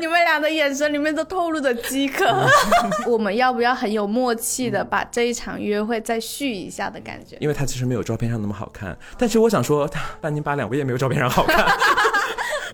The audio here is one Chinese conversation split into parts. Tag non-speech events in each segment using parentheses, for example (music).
你们俩的眼神里面都透露着饥渴。(laughs) 我们要不要很有默契的把这一场约会再续一下的感觉？因为他其实没有照片上那么好看，但其实我想说，他半斤八两，我也没有照片上好看。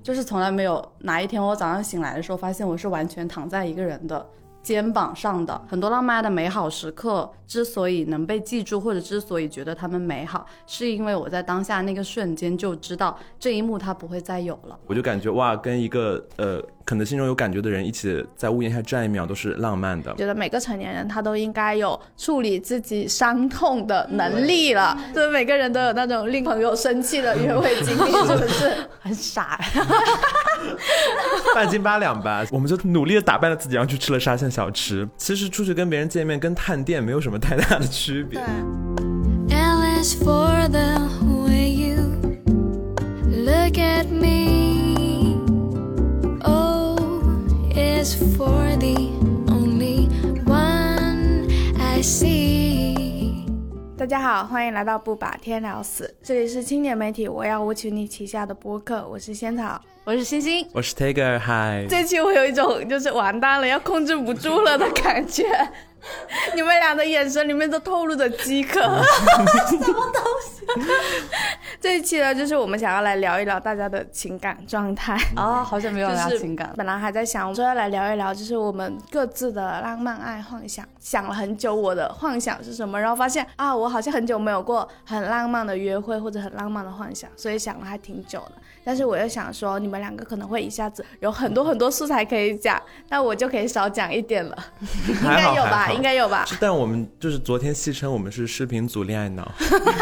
就是从来没有哪一天我早上醒来的时候，发现我是完全躺在一个人的肩膀上的。很多浪漫的美好时刻之所以能被记住，或者之所以觉得他们美好，是因为我在当下那个瞬间就知道这一幕它不会再有了。我就感觉哇，跟一个呃。可能心中有感觉的人一起在屋檐下站一秒都是浪漫的。觉得每个成年人他都应该有处理自己伤痛的能力了。就是每个人都有那种令朋友生气的约会经历，是不是？(laughs) 很傻。半斤八两吧，我们就努力的打扮了自己，然后去吃了沙县小吃。其实出去跟别人见面跟探店没有什么太大的区别。for the only one I see。大家好，欢迎来到不把天聊死，这里是青年媒体我要我求你旗下的播客，我是仙草，我是星星，我是 Tiger，嗨。这期我有一种就是完蛋了，要控制不住了的感觉。(laughs) 你们俩的眼神里面都透露着饥渴，(laughs) 什么东西？这一期呢，就是我们想要来聊一聊大家的情感状态啊，好久没有聊情感。本来还在想，说要来聊一聊，就是我们各自的浪漫爱幻想。想了很久，我的幻想是什么，然后发现啊，我好像很久没有过很浪漫的约会或者很浪漫的幻想，所以想了还挺久的。但是我又想说，你们两个可能会一下子有很多很多素材可以讲，那我就可以少讲一点了。(laughs) 应该有吧？应该有吧？但我们就是昨天戏称我们是视频组恋爱脑。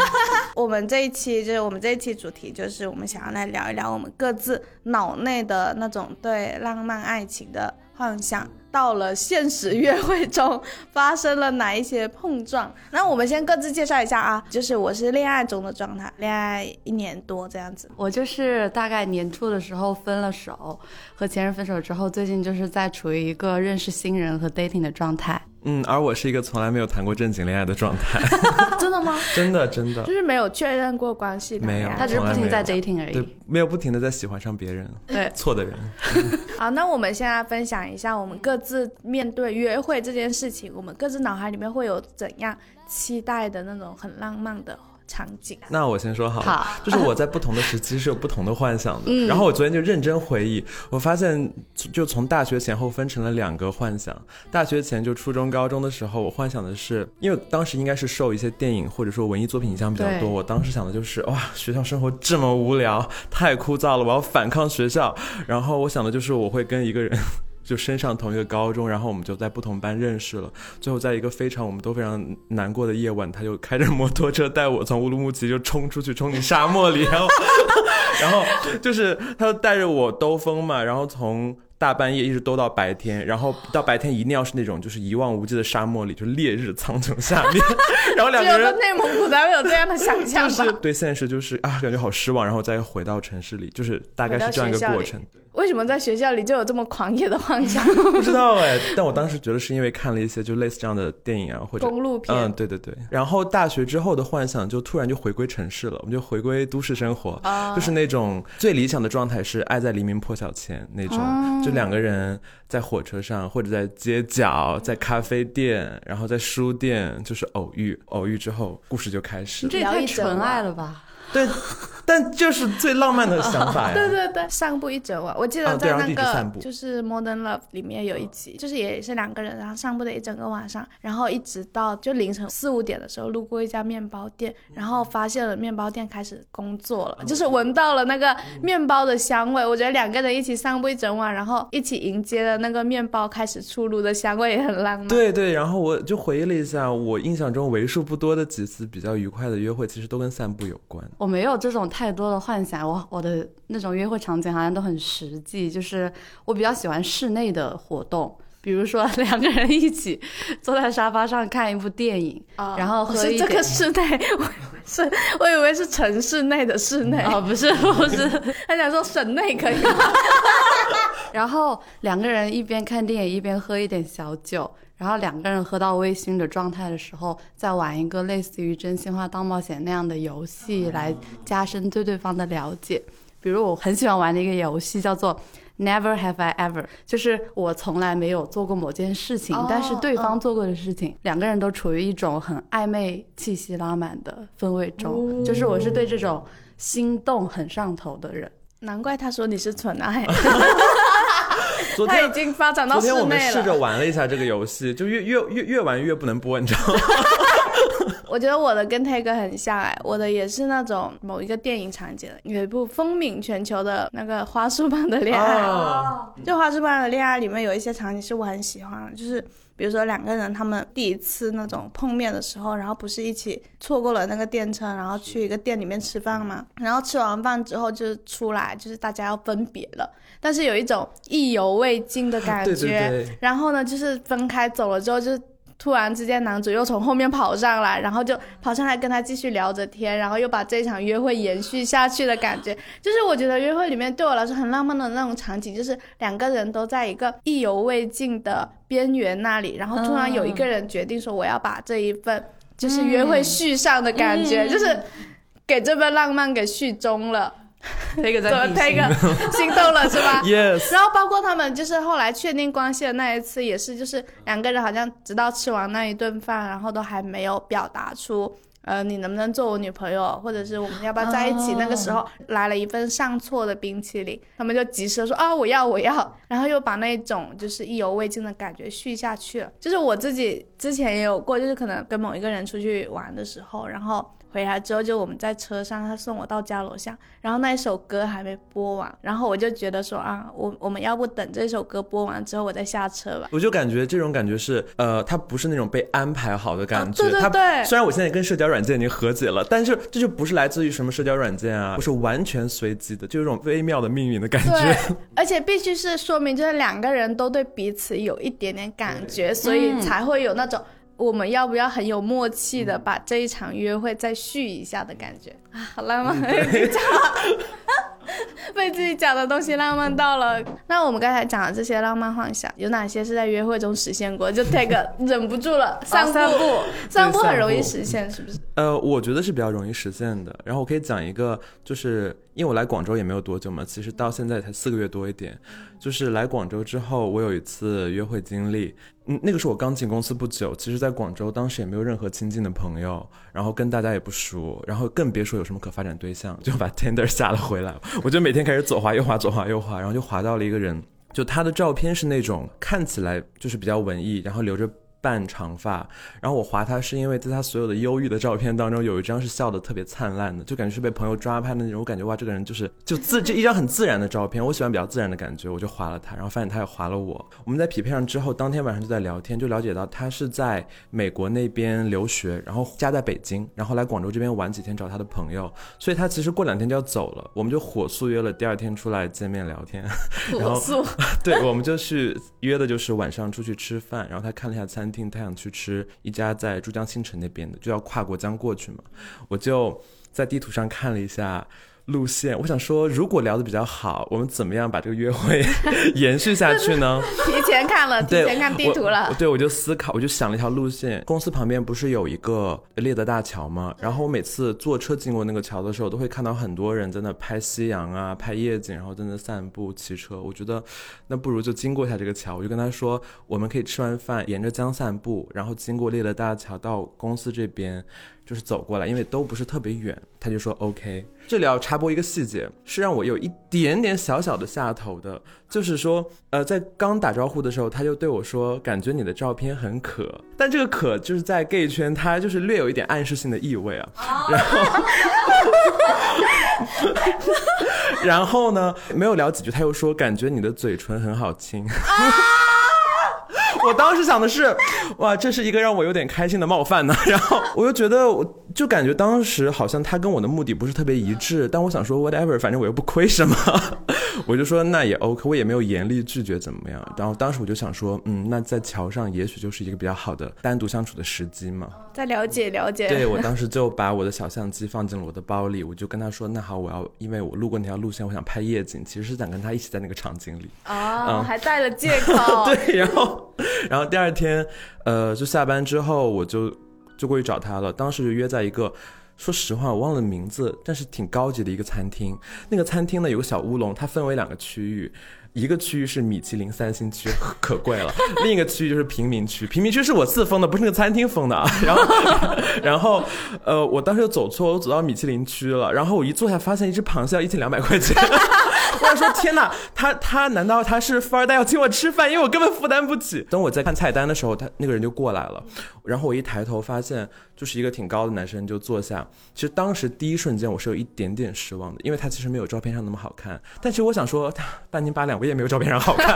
(laughs) 我们这一期就是我们这一期主题就是我们想要来聊一聊我们各自脑内的那种对浪漫爱情的幻想。到了现实约会中发生了哪一些碰撞？那我们先各自介绍一下啊，就是我是恋爱中的状态，恋爱一年多这样子。我就是大概年初的时候分了手，和前任分手之后，最近就是在处于一个认识新人和 dating 的状态。嗯，而我是一个从来没有谈过正经恋爱的状态。(laughs) 真的吗？真的真的，就是没有确认过关系。没有，他只是不停在 dating 而已。对，没有不停的在喜欢上别人。对，错的人。(laughs) 好，那我们现在分享一下我们各自面对约会这件事情，我们各自脑海里面会有怎样期待的那种很浪漫的。场景，那我先说好，好，就是我在不同的时期是有不同的幻想的。然后我昨天就认真回忆，我发现就从大学前后分成了两个幻想。大学前就初中、高中的时候，我幻想的是，因为当时应该是受一些电影或者说文艺作品影响比较多。我当时想的就是哇，学校生活这么无聊，太枯燥了，我要反抗学校。然后我想的就是我会跟一个人。就升上同一个高中，然后我们就在不同班认识了。最后在一个非常我们都非常难过的夜晚，他就开着摩托车带我从乌鲁木齐就冲出去，冲进沙漠里，然后，(laughs) 然后就是他就带着我兜风嘛，然后从。大半夜一直兜到白天，然后到白天一定要是那种就是一望无际的沙漠里，就烈日苍穹下面，(laughs) 然后两个人内蒙古才会有这样的想象吧？对现实就是啊，感觉好失望，然后再回到城市里，就是大概是这样一个过程。为什么在学校里就有这么狂野的 (laughs) (laughs) 幻想？不知道哎，但我当时觉得是因为看了一些就类似这样的电影啊，或者公路片。嗯，对对对。然后大学之后的幻想就突然就回归城市了，我们就回归都市生活，就是那种最理想的状态是爱在黎明破晓前那种。就两个人在火车上，或者在街角，在咖啡店，然后在书店，就是偶遇，偶遇之后，故事就开始。这也太纯爱了吧？对。但就是最浪漫的想法呀！(laughs) 对对对，散步一整晚。我记得在那个就是《Modern Love》里面有一集，就是也是两个人，然后散步的一整个晚上，然后一直到就凌晨四五点的时候，路过一家面包店，然后发现了面包店开始工作了，就是闻到了那个面包的香味。我觉得两个人一起散步一整晚，然后一起迎接了那个面包开始出炉的香味，也很浪漫。对对，然后我就回忆了一下，我印象中为数不多的几次比较愉快的约会，其实都跟散步有关。我没有这种。太多的幻想，我我的那种约会场景好像都很实际，就是我比较喜欢室内的活动，比如说 (laughs) 两个人一起坐在沙发上看一部电影，然后喝一这个室内，我以为是，我以为是城市内的室内，哦，不是不是，他想说省内可以吗？(laughs) 然后两个人一边看电影一边喝一点小酒。然后两个人喝到微醺的状态的时候，再玩一个类似于真心话大冒险那样的游戏，来加深对对方的了解。比如我很喜欢玩的一个游戏叫做 Never have I ever，就是我从来没有做过某件事情，但是对方做过的事情，两个人都处于一种很暧昧、气息拉满的氛围中。就是我是对这种心动很上头的人，难怪他说你是纯爱。(laughs) 他已经发展到昨天我们试着玩了一下这个游戏，就越越越越玩越不能播，你知道吗？(laughs) 我觉得我的跟 Take 很像哎，我的也是那种某一个电影场景，有一部风靡全球的那个花束般的恋爱，就花束般的恋爱里面有一些场景是我很喜欢的，就是比如说两个人他们第一次那种碰面的时候，然后不是一起错过了那个电车，然后去一个店里面吃饭嘛，然后吃完饭之后就出来，就是大家要分别了，但是有一种意犹未尽的感觉，(laughs) 然后呢就是分开走了之后就。突然之间，男主又从后面跑上来，然后就跑上来跟他继续聊着天，然后又把这场约会延续下去的感觉，就是我觉得约会里面对我来说很浪漫的那种场景，就是两个人都在一个意犹未尽的边缘那里，然后突然有一个人决定说我要把这一份就是约会续上的感觉，就是给这份浪漫给续终了。推个在推个心动了是吧？Yes。然后包括他们就是后来确定关系的那一次，也是就是两个人好像直到吃完那一顿饭，然后都还没有表达出，呃，你能不能做我女朋友，或者是我们要不要在一起？那个时候来了一份上错的冰淇淋，他们就及时说啊我要我要，然后又把那种就是意犹未尽的感觉续下去了。就是我自己之前也有过，就是可能跟某一个人出去玩的时候，然后。回来之后，就我们在车上，他送我到家楼下，然后那一首歌还没播完，然后我就觉得说啊，我我们要不等这首歌播完之后，我再下车吧。我就感觉这种感觉是，呃，他不是那种被安排好的感觉。对对对。虽然我现在跟社交软件已经和解了，但是这就不是来自于什么社交软件啊，不是完全随机的，就有种微妙的命运的感觉。而且必须是说明，就是两个人都对彼此有一点点感觉，所以才会有那种。我们要不要很有默契的把这一场约会再续一下的感觉啊？好浪漫，(laughs) 被自己讲的东西浪漫到了。那我们刚才讲的这些浪漫幻想，有哪些是在约会中实现过？就 take (laughs) 忍不住了，散步，散步很容易实现，是不是？呃，我觉得是比较容易实现的。然后我可以讲一个，就是因为我来广州也没有多久嘛，其实到现在才四个月多一点。就是来广州之后，我有一次约会经历。嗯，那个是我刚进公司不久，其实在广州当时也没有任何亲近的朋友，然后跟大家也不熟，然后更别说有什么可发展对象，(laughs) 就把 Tender 下了回来。(laughs) 我就每天开始左滑右滑，左滑右滑，然后就滑到了一个人，就他的照片是那种看起来就是比较文艺，然后留着。半长发，然后我划他是因为在他所有的忧郁的照片当中，有一张是笑的特别灿烂的，就感觉是被朋友抓拍的那种。我感觉哇，这个人就是就自这一张很自然的照片，我喜欢比较自然的感觉，我就划了他，然后发现他也划了我。我们在匹配上之后，当天晚上就在聊天，就了解到他是在美国那边留学，然后家在北京，然后来广州这边玩几天找他的朋友，所以他其实过两天就要走了。我们就火速约了第二天出来见面聊天，(laughs) 火速 (laughs) 对，我们就去约的就是晚上出去吃饭，然后他看了一下餐。他想去吃一家在珠江新城那边的，就要跨过江过去嘛。我就在地图上看了一下。路线，我想说，如果聊的比较好，我们怎么样把这个约会 (laughs) 延续下去呢？(laughs) 提前看了，提前看地图了。对，我就思考，我就想了一条路线。公司旁边不是有一个猎德大桥吗？然后我每次坐车经过那个桥的时候，都会看到很多人在那拍夕阳啊，拍夜景，然后在那散步、骑车。我觉得那不如就经过一下这个桥。我就跟他说，我们可以吃完饭沿着江散步，然后经过猎德大桥到公司这边。就是走过来，因为都不是特别远，他就说 OK。这里要插播一个细节，是让我有一点点小小的下头的，就是说，呃，在刚打招呼的时候，他就对我说，感觉你的照片很可，但这个可就是在 gay 圈，它就是略有一点暗示性的意味啊。(laughs) 然后，(laughs) 然后呢，没有聊几句，他又说，感觉你的嘴唇很好亲。(laughs) 我当时想的是，哇，这是一个让我有点开心的冒犯呢。然后我又觉得，我就感觉当时好像他跟我的目的不是特别一致。但我想说，whatever，反正我又不亏什么，我就说那也 OK，我也没有严厉拒绝怎么样。然后当时我就想说，嗯，那在桥上也许就是一个比较好的单独相处的时机嘛。再了解了解。对我 (laughs) 当时就把我的小相机放进了我的包里，我就跟他说，那好，我要因为我路过那条路线，我想拍夜景，其实是想跟他一起在那个场景里。哦，还带了借口。(laughs) 对，然后。然后第二天，呃，就下班之后，我就就过去找他了。当时就约在一个，说实话我忘了名字，但是挺高级的一个餐厅。那个餐厅呢有个小乌龙，它分为两个区域。一个区域是米其林三星区，(laughs) 可贵了；另一个区域就是平民区，平民区是我自封的，不是那个餐厅封的啊。(laughs) 然后，(laughs) 然后，呃，我当时又走错，我走到米其林区了。然后我一坐下，发现一只螃蟹要一千两百块钱。我说天哪，他他难道他是富二代要请我吃饭？因为我根本负担不起。等我在看菜单的时候，他那个人就过来了。然后我一抬头发现，就是一个挺高的男生就坐下。其实当时第一瞬间我是有一点点失望的，因为他其实没有照片上那么好看。但其实我想说，(laughs) 半斤八两，我也没有照片上好看。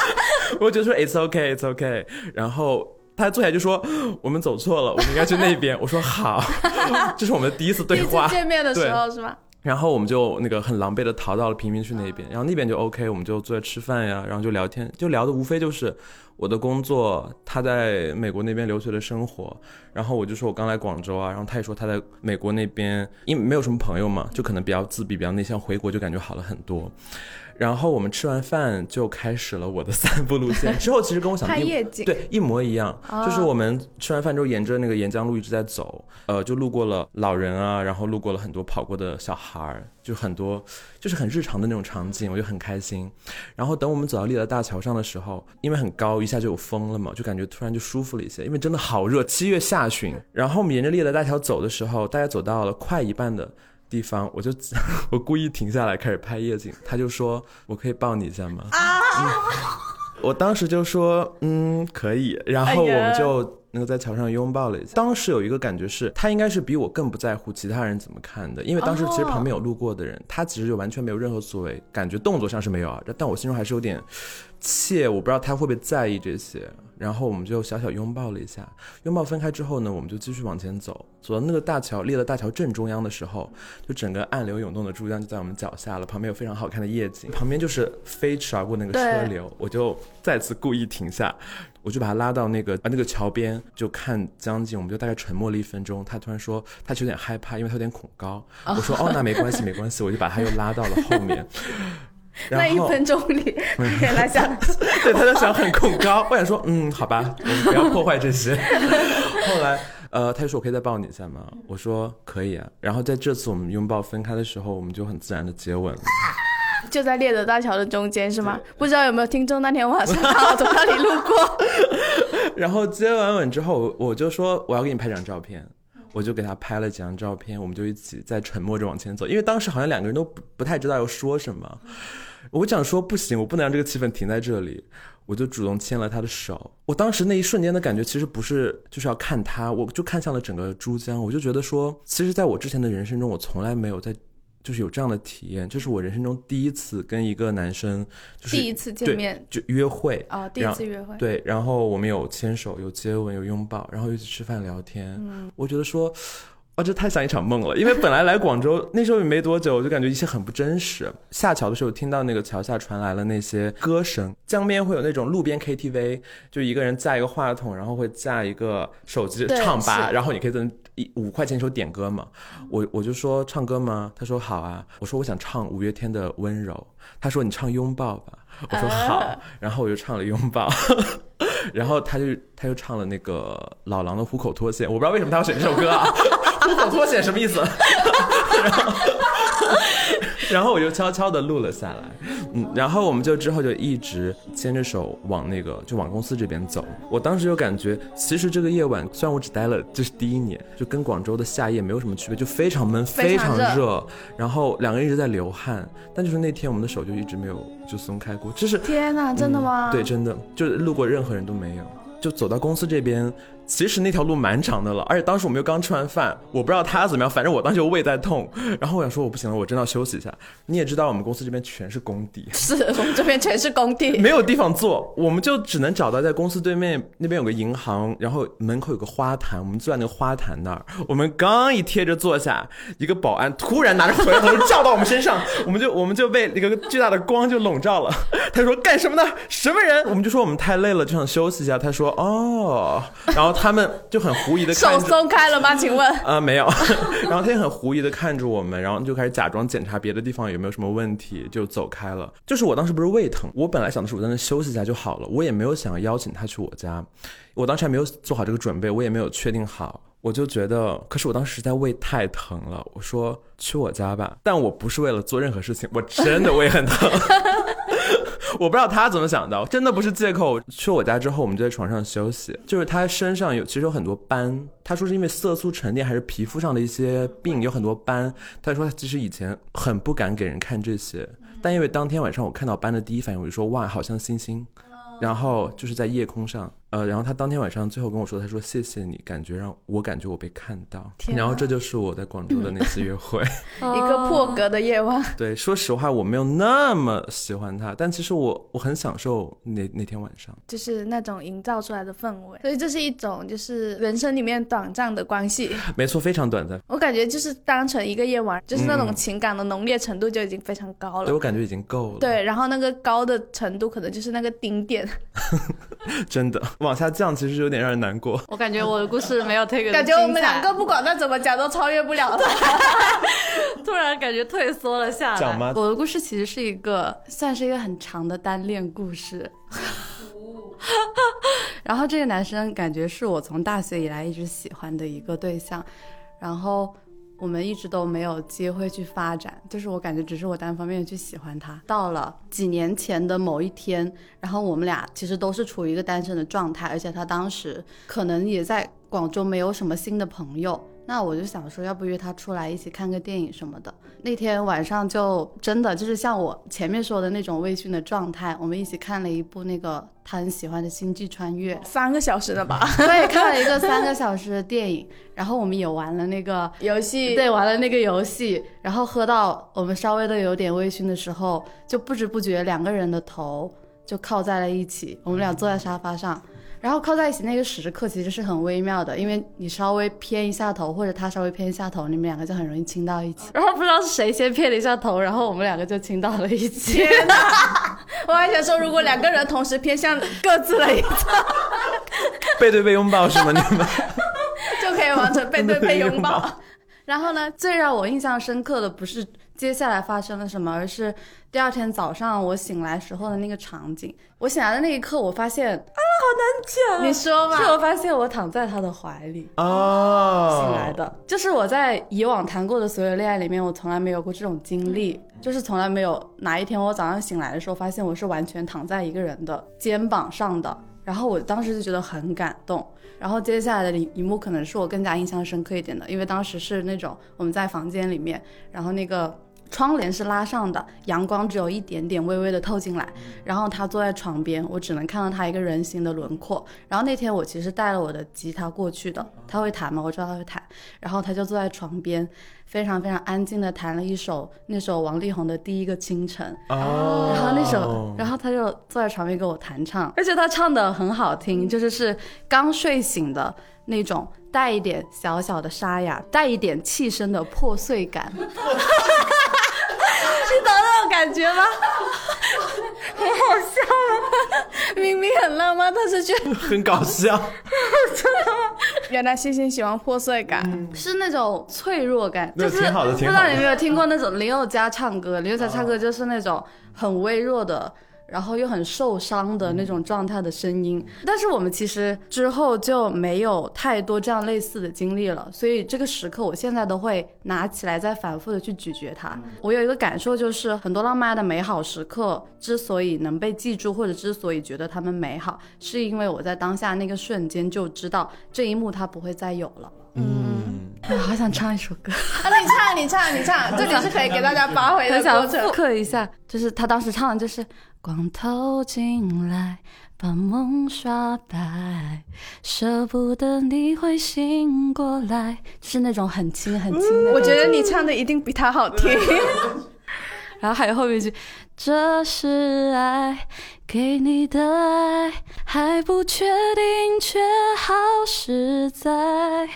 (laughs) 我就说 It's okay, It's okay。然后他坐下来就说我们走错了，我们应该去那边。我说好，(laughs) 这是我们的第一次对话。见面的时候是吧？然后我们就那个很狼狈的逃到了贫民区那边，然后那边就 OK，我们就坐在吃饭呀，然后就聊天，就聊的无非就是我的工作，他在美国那边留学的生活，然后我就说我刚来广州啊，然后他也说他在美国那边，因为没有什么朋友嘛，就可能比较自闭，比较内向，回国就感觉好了很多。然后我们吃完饭就开始了我的散步路线。(laughs) 之后其实跟我想的对一模一样，就是我们吃完饭之后沿着那个沿江路一直在走，呃，就路过了老人啊，然后路过了很多跑过的小孩儿，就很多就是很日常的那种场景，我就很开心。然后等我们走到立德大桥上的时候，因为很高，一下就有风了嘛，就感觉突然就舒服了一些，因为真的好热，七月下旬。然后我们沿着立德大桥走的时候，大概走到了快一半的。地方，(laughs) 我就我故意停下来开始拍夜景，他就说：“我可以抱你一下吗？”啊！我当时就说：“嗯，可以。”然后我们就那个在桥上拥抱了一下。当时有一个感觉是，他应该是比我更不在乎其他人怎么看的，因为当时其实旁边有路过的人，他其实就完全没有任何作为，感觉动作上是没有啊，但我心中还是有点怯，我不知道他会不会在意这些。然后我们就小小拥抱了一下，拥抱分开之后呢，我们就继续往前走，走到那个大桥立了大桥正中央的时候，就整个暗流涌动的珠江就在我们脚下了，旁边有非常好看的夜景，旁边就是飞驰而过那个车流，我就再次故意停下，我就把他拉到那个啊那个桥边，就看江景，我们就大概沉默了一分钟，他突然说他有点害怕，因为他有点恐高，我说哦那没关系没关系，我就把他又拉到了后面。那一分钟里，原来想，(laughs) 对，他在想很恐高。我想说，嗯，好吧，我们不要破坏这些。(laughs) 后来，呃，他就说我可以再抱你一下吗？我说可以啊。然后在这次我们拥抱分开的时候，我们就很自然的接吻了。(laughs) 就在猎德大桥的中间是吗？不知道有没有听众那天晚上从那里路过。然后接完吻之后，我就说我要给你拍张照片。我就给他拍了几张照片，我们就一起在沉默着往前走，因为当时好像两个人都不不太知道要说什么。我想说不行，我不能让这个气氛停在这里，我就主动牵了他的手。我当时那一瞬间的感觉，其实不是就是要看他，我就看向了整个珠江，我就觉得说，其实在我之前的人生中，我从来没有在。就是有这样的体验，这是我人生中第一次跟一个男生，就是第一次见面就约会哦，第一次约会对，然后我们有牵手、有接吻、有拥抱，然后一起吃饭聊天。嗯，我觉得说，啊，这太像一场梦了。因为本来来广州 (laughs) 那时候也没多久，我就感觉一切很不真实。下桥的时候听到那个桥下传来了那些歌声，江边会有那种路边 KTV，就一个人架一个话筒，然后会架一个手机唱吧，然后你可以在。一五块钱一首点歌嘛，我我就说唱歌吗？他说好啊。我说我想唱五月天的温柔。他说你唱拥抱吧。我说好。然后我就唱了拥抱。(laughs) 然后他就他就唱了那个老狼的虎口脱险。我不知道为什么他要选这首歌啊？虎口脱险什么意思？然后。(laughs) 然后我就悄悄的录了下来，嗯，然后我们就之后就一直牵着手往那个就往公司这边走。我当时就感觉，其实这个夜晚虽然我只待了这是第一年，就跟广州的夏夜没有什么区别，就非常闷，非常热，然后两个人一直在流汗，但就是那天我们的手就一直没有就松开过。就是天哪，真的吗？对，真的，就是路过任何人都没有，就走到公司这边。其实那条路蛮长的了，而且当时我们又刚吃完饭，我不知道他怎么样，反正我当时胃在痛，然后我想说我不行了，我真的要休息一下。你也知道我们公司这边全是工地，是我们这边全是工地，没有地方坐，我们就只能找到在公司对面那边有个银行，然后门口有个花坛，我们坐在那个花坛那儿。我们刚一贴着坐下，一个保安突然拿着手电筒照到我们身上，我们就 (laughs) 我们就被一个巨大的光就笼罩了。他说干什么呢？什么人？我们就说我们太累了，就想休息一下。他说哦，然后。他们就很狐疑的手松开了吗？(laughs) 请问？呃，没有。(laughs) 然后他也很狐疑的看着我们，然后就开始假装检查别的地方有没有什么问题，就走开了。就是我当时不是胃疼，我本来想的是我在那休息一下就好了，我也没有想要邀请他去我家，我当时还没有做好这个准备，我也没有确定好，我就觉得，可是我当时实在胃太疼了，我说去我家吧，但我不是为了做任何事情，我真的胃很疼。(laughs) 我不知道他怎么想到，真的不是借口。去我家之后，我们就在床上休息，就是他身上有其实有很多斑，他说是因为色素沉淀还是皮肤上的一些病有很多斑。他说他其实以前很不敢给人看这些，但因为当天晚上我看到斑的第一反应，我就说哇，好像星星，然后就是在夜空上。呃，然后他当天晚上最后跟我说，他说谢谢你，感觉让我感觉我被看到。然后这就是我在广州的那次约会，(laughs) 一个破格的夜晚。对，说实话我没有那么喜欢他，但其实我我很享受那那天晚上，就是那种营造出来的氛围。所以这是一种就是人生里面短暂的关系。没错，非常短暂。我感觉就是单纯一个夜晚，就是那种情感的浓烈程度就已经非常高了。对我感觉已经够了。对，然后那个高的程度可能就是那个顶点。(laughs) 真的。往下降其实有点让人难过。我感觉我的故事没有 take 感觉我们两个不管再怎么讲都超越不了他。(laughs) 突然感觉退缩了下来。讲吗？我的故事其实是一个算是一个很长的单恋故事。(laughs) 然后这个男生感觉是我从大学以来一直喜欢的一个对象，然后。我们一直都没有机会去发展，就是我感觉只是我单方面去喜欢他。到了几年前的某一天，然后我们俩其实都是处于一个单身的状态，而且他当时可能也在广州没有什么新的朋友。那我就想说，要不约他出来一起看个电影什么的。那天晚上就真的就是像我前面说的那种微醺的状态，我们一起看了一部那个他很喜欢的《星际穿越》，三个小时的吧？(laughs) 对，看了一个三个小时的电影，然后我们也玩了那个游戏，对，玩了那个游戏，然后喝到我们稍微的有点微醺的时候，就不知不觉两个人的头就靠在了一起，我们俩坐在沙发上。然后靠在一起那个时刻其实是很微妙的，因为你稍微偏一下头，或者他稍微偏一下头，你们两个就很容易亲到一起。(laughs) 然后不知道是谁先偏了一下头，然后我们两个就亲到了一起。天哪！我还想说，如果两个人同时偏向各自了一侧，(laughs) 背对背拥抱是吗？你们 (laughs) 就可以完成背对背拥抱。然后呢，最让我印象深刻的不是。接下来发生了什么？而是第二天早上我醒来时候的那个场景。我醒来的那一刻，我发现啊，好难讲。你说吧。是我发现我躺在他的怀里哦，醒来的。就是我在以往谈过的所有恋爱里面，我从来没有过这种经历，就是从来没有哪一天我早上醒来的时候，发现我是完全躺在一个人的肩膀上的。然后我当时就觉得很感动。然后接下来的一幕可能是我更加印象深刻一点的，因为当时是那种我们在房间里面，然后那个。窗帘是拉上的，阳光只有一点点微微的透进来。然后他坐在床边，我只能看到他一个人形的轮廓。然后那天我其实带了我的吉他过去的，他会弹吗？我知道他会弹。然后他就坐在床边，非常非常安静的弹了一首那首王力宏的第一个清晨。哦。然后那首，然后他就坐在床边给我弹唱，而且他唱的很好听，就是是刚睡醒的那种，带一点小小的沙哑，带一点气声的破碎感。(laughs) (laughs) 你懂那种感觉吗？很好笑啊！明明很浪漫，但是却很搞笑。真的吗？原来星星喜欢破碎感，是那种脆弱感，就是挺好的。不知道你有没有听过那种林宥嘉唱歌？林宥嘉唱歌就是那种很微弱的。然后又很受伤的那种状态的声音，但是我们其实之后就没有太多这样类似的经历了，所以这个时刻我现在都会拿起来再反复的去咀嚼它。我有一个感受，就是很多浪漫的美好时刻之所以能被记住，或者之所以觉得它们美好，是因为我在当下那个瞬间就知道这一幕它不会再有了。嗯，我好想唱一首歌 (laughs) 啊！你唱，你唱，你唱，这里是可以给大家发挥的过程。复刻一下，就是他当时唱的就是。光透进来，把梦刷白，舍不得你会醒过来，是那种很轻很轻的。我觉得你唱的一定比他好听。(laughs) 然后还有后面一句，这是爱，给你的爱还不确定，却好实在。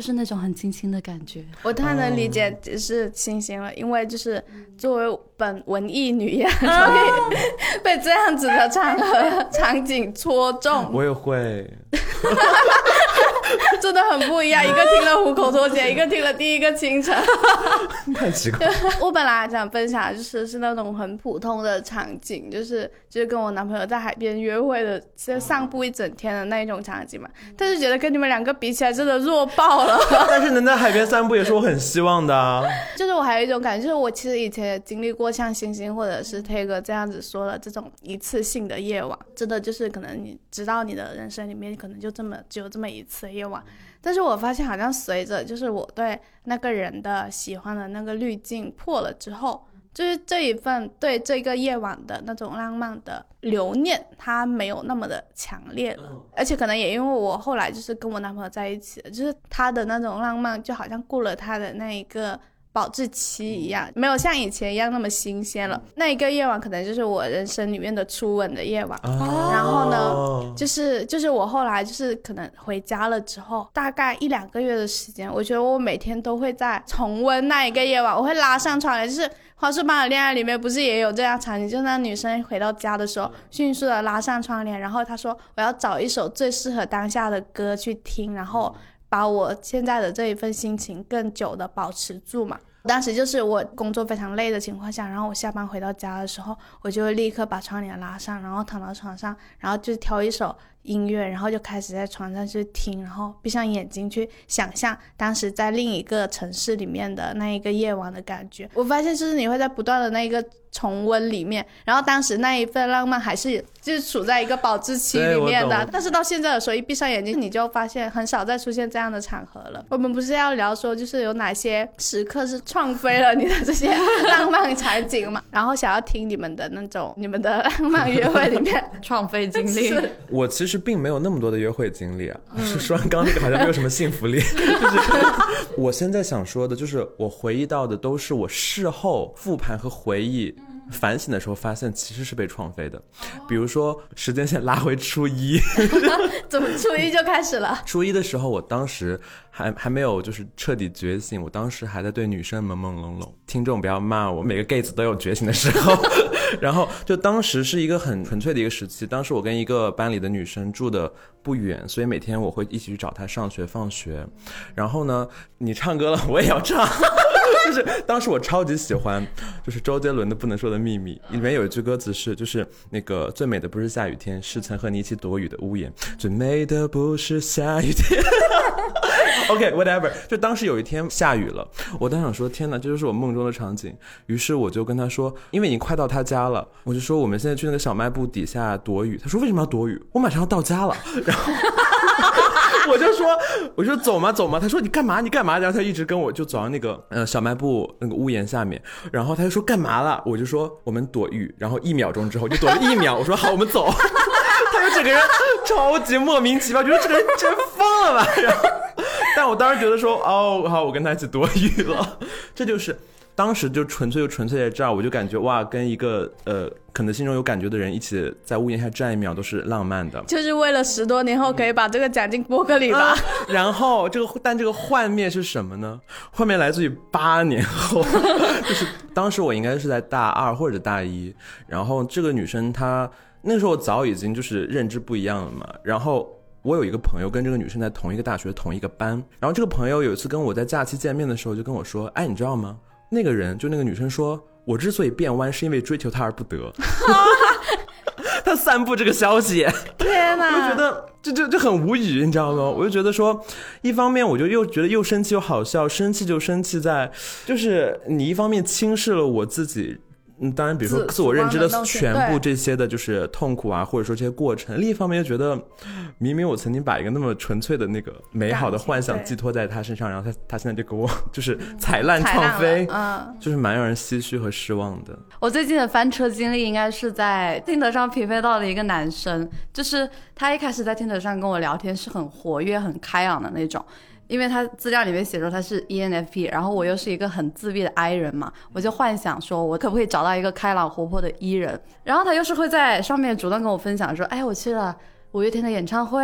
就是那种很清新的感觉，我太能理解只是清新了，因为就是作为本文艺女演，所以 (laughs) 被这样子的场合 (laughs) 场景戳中。我也会，(laughs) 真的很不一样。一个听了虎口脱险，一个听了第一个清晨。(laughs) 太奇怪。我本来想分享就是是那种很普通的场景，就是就是跟我男朋友在海边约会的，就散步一整天的那一种场景嘛。但是觉得跟你们两个比起来，真的弱爆了。(laughs) 但是能在海边散步也是我很希望的。就是我还有一种感觉，就是我其实以前也经历过像星星或者是 t 哥这样子说的这种一次性的夜晚，真的就是可能你知道你的人生里面可能就这么只有这么一次夜晚。但是我发现好像随着就是我对那个人的喜欢的那个滤镜破了之后，就是这一份对这个夜晚的那种浪漫的留念，它没有那么的强烈了。而且可能也因为我后来就是跟我男朋友在一起了，就是他的那种浪漫就好像过了他的那一个。保质期一样，没有像以前一样那么新鲜了。那一个夜晚可能就是我人生里面的初吻的夜晚。然后呢，就是就是我后来就是可能回家了之后，大概一两个月的时间，我觉得我每天都会在重温那一个夜晚。我会拉上窗帘，就是《花束般的恋爱》里面不是也有这样场景？就是那女生回到家的时候，迅速的拉上窗帘，然后她说：“我要找一首最适合当下的歌去听。”然后。把我现在的这一份心情更久的保持住嘛。当时就是我工作非常累的情况下，然后我下班回到家的时候，我就会立刻把窗帘拉上，然后躺到床上，然后就挑一首音乐，然后就开始在床上去听，然后闭上眼睛去想象当时在另一个城市里面的那一个夜晚的感觉。我发现就是你会在不断的那一个。重温里面，然后当时那一份浪漫还是就是处在一个保质期里面的，但是到现在的时候，一闭上眼睛，你就发现很少再出现这样的场合了。我们不是要聊说，就是有哪些时刻是创飞了你的这些浪漫场景嘛？(laughs) 然后想要听你们的那种你们的浪漫约会里面 (laughs) 创飞经历。我其实并没有那么多的约会经历啊，是说完刚刚那个好像没有什么幸福力。就是 (laughs) 我现在想说的，就是我回忆到的都是我事后复盘和回忆。反省的时候发现其实是被创飞的，比如说时间线拉回初一，(laughs) 怎么初一就开始了？(laughs) 初一的时候，我当时还还没有就是彻底觉醒，我当时还在对女生朦朦胧胧。听众不要骂我，每个 gay 子都有觉醒的时候。(laughs) 然后就当时是一个很纯粹的一个时期，当时我跟一个班里的女生住的不远，所以每天我会一起去找她上学放学。然后呢，你唱歌了，我也要唱。就是当时我超级喜欢，就是周杰伦的《不能说的秘密》里面有一句歌词是，就是那个最美的不是下雨天，是曾和你一起躲雨的屋檐。最美的不是下雨天。(laughs) OK，whatever。就当时有一天下雨了，我当想说天哪，这就是我梦中的场景。于是我就跟他说，因为已经快到他家了，我就说我们现在去那个小卖部底下躲雨。他说为什么要躲雨？我马上要到家了。然后。(laughs) 我就说，我说走嘛？走嘛？他说你干嘛？你干嘛？然后他一直跟我就走到那个呃小卖部那个屋檐下面，然后他就说干嘛了？我就说我们躲雨，然后一秒钟之后就躲了一秒。我说好，我们走。(laughs) 他就整个人超级莫名其妙，觉得这个人真疯了吧？然后，但我当时觉得说哦好，我跟他一起躲雨了，这就是。当时就纯粹就纯粹在这儿，我就感觉哇，跟一个呃可能心中有感觉的人一起在屋檐下站一秒都是浪漫的，就是为了十多年后可以把这个讲进播客里吧。然后这个但这个幻灭是什么呢？幻灭来自于八年后，(laughs) 就是当时我应该是在大二或者大一，然后这个女生她那时候早已经就是认知不一样了嘛。然后我有一个朋友跟这个女生在同一个大学同一个班，然后这个朋友有一次跟我在假期见面的时候就跟我说，哎，你知道吗？那个人就那个女生说，我之所以变弯，是因为追求她而不得。(laughs) 他散布这个消息，天哪！我就觉得就就就很无语，你知道吗？我就觉得说，一方面我就又觉得又生气又好笑，生气就生气在，就是你一方面轻视了我自己。嗯，当然，比如说自我认知的全部这些的，就是痛苦啊，或者说这些过程。另一方面又觉得，明明我曾经把一个那么纯粹的那个美好的幻想寄托在他身上，然后他他现在就给我就是踩烂创飞，嗯，就是蛮让人唏嘘和失望的。我最近的翻车经历应该是在听得上匹配到的一个男生，就是他一开始在听得上跟我聊天是很活跃、很开朗的那种。因为他资料里面写说他是 ENFP，然后我又是一个很自闭的 I 人嘛，我就幻想说我可不可以找到一个开朗活泼的 E 人，然后他又是会在上面主动跟我分享说，哎，我去了五月天的演唱会，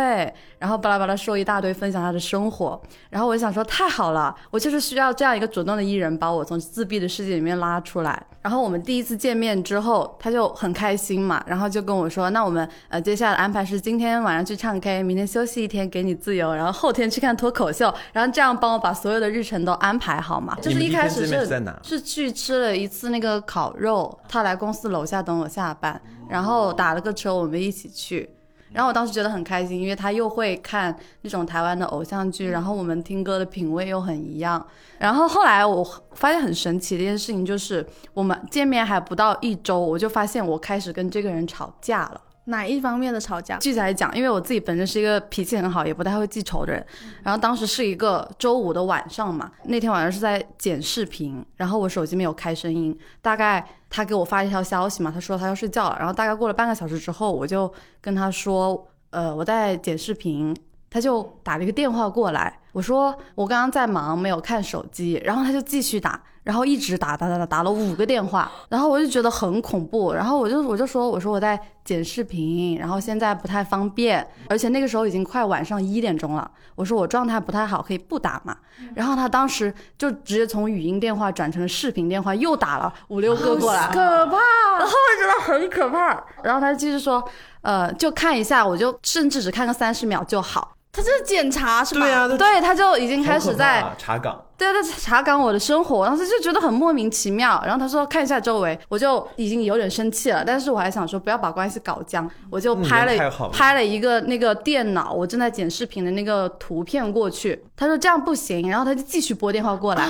然后巴拉巴拉说一大堆，分享他的生活。然后我就想说，太好了，我就是需要这样一个主动的艺人，把我从自闭的世界里面拉出来。然后我们第一次见面之后，他就很开心嘛，然后就跟我说，那我们呃接下来的安排是今天晚上去唱 K，明天休息一天，给你自由，然后后天去看脱口秀，然后这样帮我把所有的日程都安排好嘛。就是一开始是是去吃了一次那个烤肉，他来公司楼下等我下班，然后打了个车，我们一起去。然后我当时觉得很开心，因为他又会看那种台湾的偶像剧，然后我们听歌的品味又很一样。然后后来我发现很神奇的一件事情，就是我们见面还不到一周，我就发现我开始跟这个人吵架了。哪一方面的吵架？具体来讲，因为我自己本身是一个脾气很好，也不太会记仇的人。然后当时是一个周五的晚上嘛，那天晚上是在剪视频，然后我手机没有开声音。大概他给我发一条消息嘛，他说他要睡觉了。然后大概过了半个小时之后，我就跟他说，呃，我在剪视频。他就打了一个电话过来，我说我刚刚在忙，没有看手机。然后他就继续打。然后一直打打打打打了五个电话，然后我就觉得很恐怖，然后我就我就说我说我在剪视频，然后现在不太方便，而且那个时候已经快晚上一点钟了，我说我状态不太好，可以不打嘛。然后他当时就直接从语音电话转成了视频电话，又打了五六个过来，可怕，然后我觉得很可怕。然后他就继续说，呃，就看一下，我就甚至只看个三十秒就好。他这是检查是吧？对呀，对，他就已经开始在查岗。对，他查岗我的生活，当时就觉得很莫名其妙。然后他说看一下周围，我就已经有点生气了。但是我还想说不要把关系搞僵，我就拍了拍了一个那个电脑我正在剪视频的那个图片过去。他说这样不行，然后他就继续拨电话过来，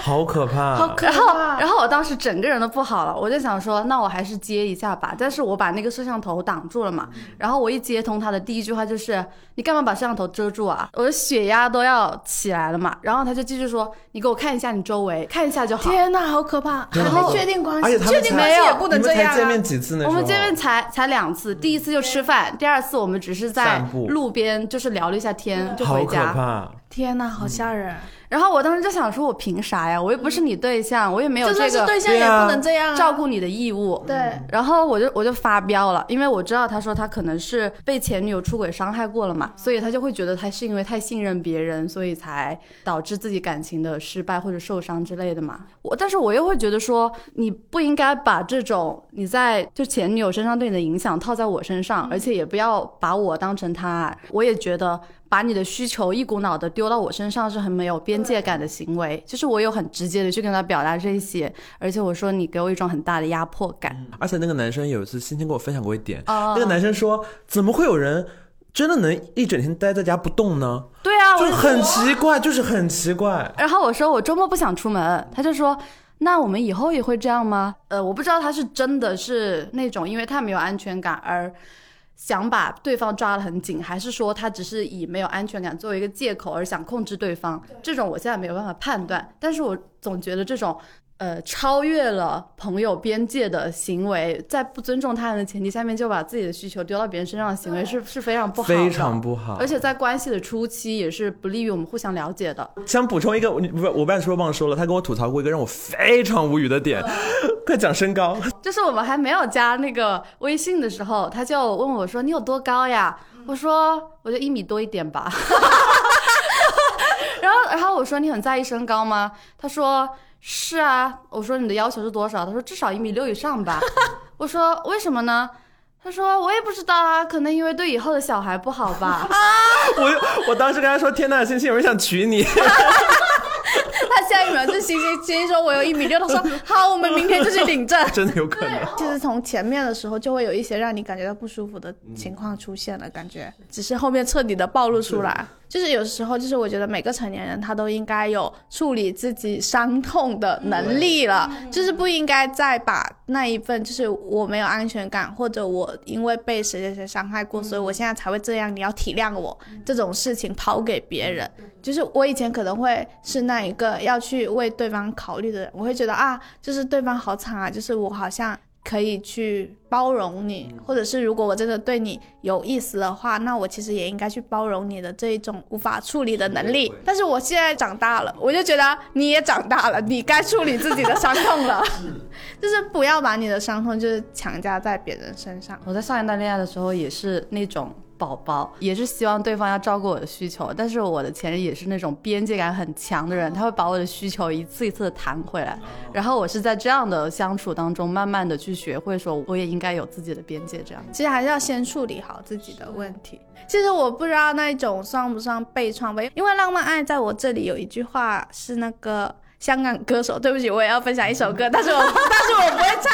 好可怕，好可怕。然后然后我当时整个人都不好了，我就想说那我还是接一下吧。但是我把那个摄像头挡住了嘛。然后我一接通他的第一句话就是你干嘛把摄像头遮住啊？我的血压都要起来了嘛。然后他就继续说你给我看一下。你周围看一下就好。天哪，好可怕！还没确定关系，确定没有也不能这样。见面几次呢？我们见面才才两次，第一次就吃饭，第二次我们只是在路边就是聊了一下天就回家。好可怕！天哪，好吓人。然后我当时就想说，我凭啥呀？我又不是你对象，我也没有这个对象也不能这样照顾你的义务。对。然后我就我就发飙了，因为我知道他说他可能是被前女友出轨伤害过了嘛，所以他就会觉得他是因为太信任别人，所以才导致自己感情的失败或者受伤之类的嘛。我但是我又会觉得说，你不应该把这种你在就前女友身上对你的影响套在我身上，而且也不要把我当成他。我也觉得。把你的需求一股脑的丢到我身上是很没有边界感的行为，就是我有很直接的去跟他表达这些，而且我说你给我一种很大的压迫感。而且那个男生有一次心情跟我分享过一点，那个男生说怎么会有人真的能一整天待在家不动呢？对啊，就很奇怪，就是很奇怪。然后我说我周末不想出门，他就说那我们以后也会这样吗？呃，我不知道他是真的是那种因为他没有安全感而。想把对方抓得很紧，还是说他只是以没有安全感作为一个借口而想控制对方？这种我现在没有办法判断，但是我总觉得这种。呃，超越了朋友边界的行为，在不尊重他人的前提下面，就把自己的需求丢到别人身上的行为，是是非常不好，非常不好。而且在关系的初期，也是不利于我们互相了解的。想补充一个，我不是我半说忘说了，他跟我吐槽过一个让我非常无语的点，(laughs) 快讲身高。(laughs) 就是我们还没有加那个微信的时候，他就问我说：“你有多高呀？”我说：“我就一米多一点吧。(laughs) ”然后，然后我说：“你很在意身高吗？”他说。是啊，我说你的要求是多少？他说至少一米六以上吧。(laughs) 我说为什么呢？他说我也不知道啊，可能因为对以后的小孩不好吧。啊！(laughs) 我我当时跟他说，天呐，星星有人想娶你。(laughs) 他下一秒就星星星星说我有一米六，他说好，我们明天就去领证。真的有可能。其实从前面的时候就会有一些让你感觉到不舒服的情况出现了，感觉只是后面彻底的暴露出来。就是有时候，就是我觉得每个成年人他都应该有处理自己伤痛的能力了，就是不应该再把那一份就是我没有安全感，或者我因为被谁谁谁伤害过，所以我现在才会这样，你要体谅我这种事情抛给别人。就是我以前可能会是那一个要去为对方考虑的人，我会觉得啊，就是对方好惨啊，就是我好像。可以去包容你，或者是如果我真的对你有意思的话，那我其实也应该去包容你的这一种无法处理的能力。但是我现在长大了，我就觉得你也长大了，你该处理自己的伤痛了，(laughs) (laughs) 就是不要把你的伤痛就是强加在别人身上。我在上一段恋爱的时候也是那种。宝宝，也是希望对方要照顾我的需求。但是我的前任也是那种边界感很强的人，他会把我的需求一次一次的弹回来。然后我是在这样的相处当中，慢慢的去学会说，我也应该有自己的边界。这样，其实还是要先处理好自己的问题。其实我不知道那一种算不算被创吧，因为浪漫爱在我这里有一句话是那个。香港歌手，对不起，我也要分享一首歌，(laughs) 但是我 (laughs) 但是我不会唱，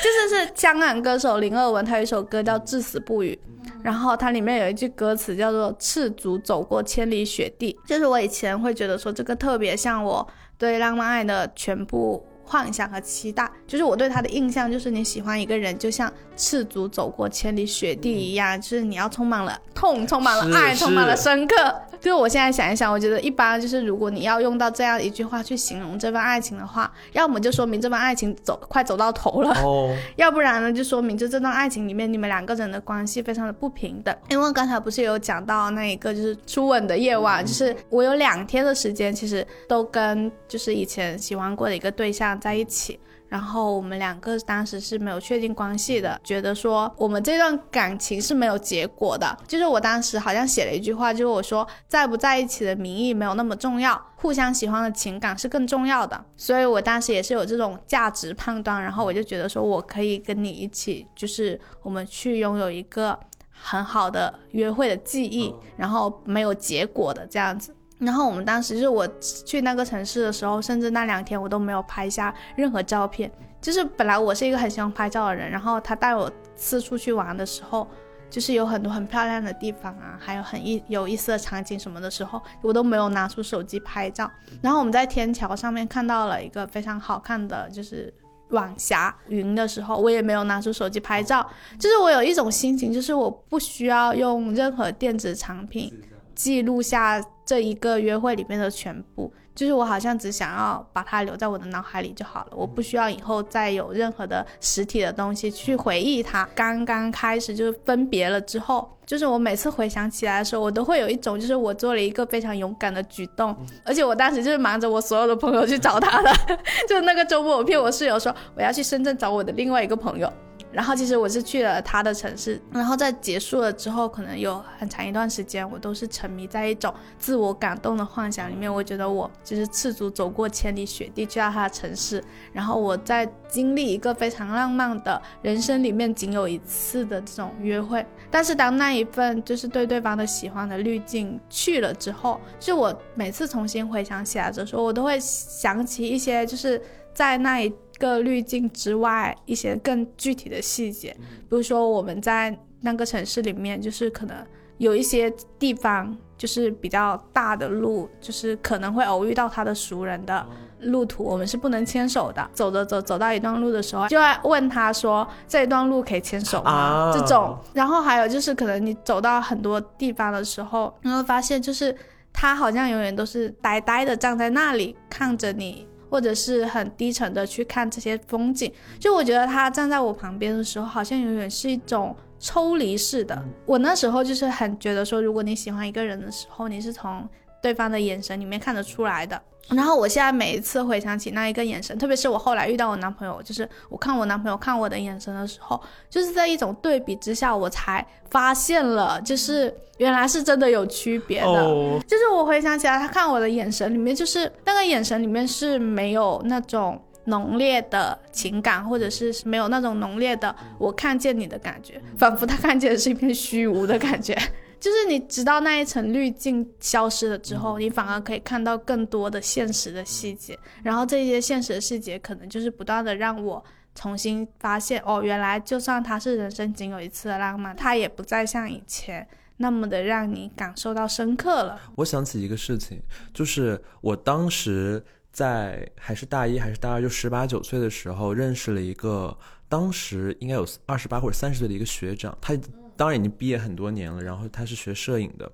就是是香港歌手林二文，他有一首歌叫《至死不渝》，然后它里面有一句歌词叫做“赤足走过千里雪地”，就是我以前会觉得说这个特别像我对浪漫爱的全部。幻想和期待，就是我对他的印象，就是你喜欢一个人，就像赤足走过千里雪地一样，就是你要充满了痛，充满了爱，充满了深刻。就我现在想一想，我觉得一般就是如果你要用到这样一句话去形容这份爱情的话，要么就说明这份爱情走快走到头了，哦 (laughs) 要不然呢就说明就这段爱情里面你们两个人的关系非常的不平等。因为刚才不是有讲到那一个就是初吻的夜晚，就是我有两天的时间，其实都跟就是以前喜欢过的一个对象。在一起，然后我们两个当时是没有确定关系的，觉得说我们这段感情是没有结果的。就是我当时好像写了一句话，就是我说在不在一起的名义没有那么重要，互相喜欢的情感是更重要的。所以我当时也是有这种价值判断，然后我就觉得说我可以跟你一起，就是我们去拥有一个很好的约会的记忆，然后没有结果的这样子。然后我们当时就是我去那个城市的时候，甚至那两天我都没有拍下任何照片。就是本来我是一个很喜欢拍照的人，然后他带我四处去玩的时候，就是有很多很漂亮的地方啊，还有很意有意思的场景什么的时候，我都没有拿出手机拍照。然后我们在天桥上面看到了一个非常好看的就是晚霞云的时候，我也没有拿出手机拍照。就是我有一种心情，就是我不需要用任何电子产品。记录下这一个约会里面的全部，就是我好像只想要把它留在我的脑海里就好了，我不需要以后再有任何的实体的东西去回忆它。刚刚开始就是分别了之后，就是我每次回想起来的时候，我都会有一种就是我做了一个非常勇敢的举动，而且我当时就是忙着我所有的朋友去找他的，(laughs) 就那个周末我骗我室友说我要去深圳找我的另外一个朋友。然后其实我是去了他的城市，然后在结束了之后，可能有很长一段时间，我都是沉迷在一种自我感动的幻想里面。我觉得我就是赤足走过千里雪地去到他的城市，然后我在经历一个非常浪漫的人生里面仅有一次的这种约会。但是当那一份就是对对方的喜欢的滤镜去了之后，就我每次重新回想起来的时候，我都会想起一些就是在那一。个滤镜之外，一些更具体的细节，比如说我们在那个城市里面，就是可能有一些地方就是比较大的路，就是可能会偶遇到他的熟人的路途，我们是不能牵手的。走着走，走到一段路的时候，就要问他说这一段路可以牵手吗？这种。然后还有就是可能你走到很多地方的时候，你会发现就是他好像永远都是呆呆的站在那里看着你。或者是很低沉的去看这些风景，就我觉得他站在我旁边的时候，好像永远是一种抽离式的。我那时候就是很觉得说，如果你喜欢一个人的时候，你是从对方的眼神里面看得出来的。然后我现在每一次回想起那一个眼神，特别是我后来遇到我男朋友，就是我看我男朋友看我的眼神的时候，就是在一种对比之下，我才发现了，就是原来是真的有区别的。就是我回想起来，他看我的眼神里面，就是那个眼神里面是没有那种浓烈的情感，或者是没有那种浓烈的我看见你的感觉，仿佛他看见的是一片虚无的感觉。就是你直到那一层滤镜消失了之后，你反而可以看到更多的现实的细节，然后这些现实的细节可能就是不断的让我重新发现，哦，原来就算它是人生仅有一次的浪漫，它也不再像以前那么的让你感受到深刻了。我想起一个事情，就是我当时在还是大一还是大二，就十八九岁的时候，认识了一个当时应该有二十八或者三十岁的一个学长，他。当然已经毕业很多年了，然后他是学摄影的，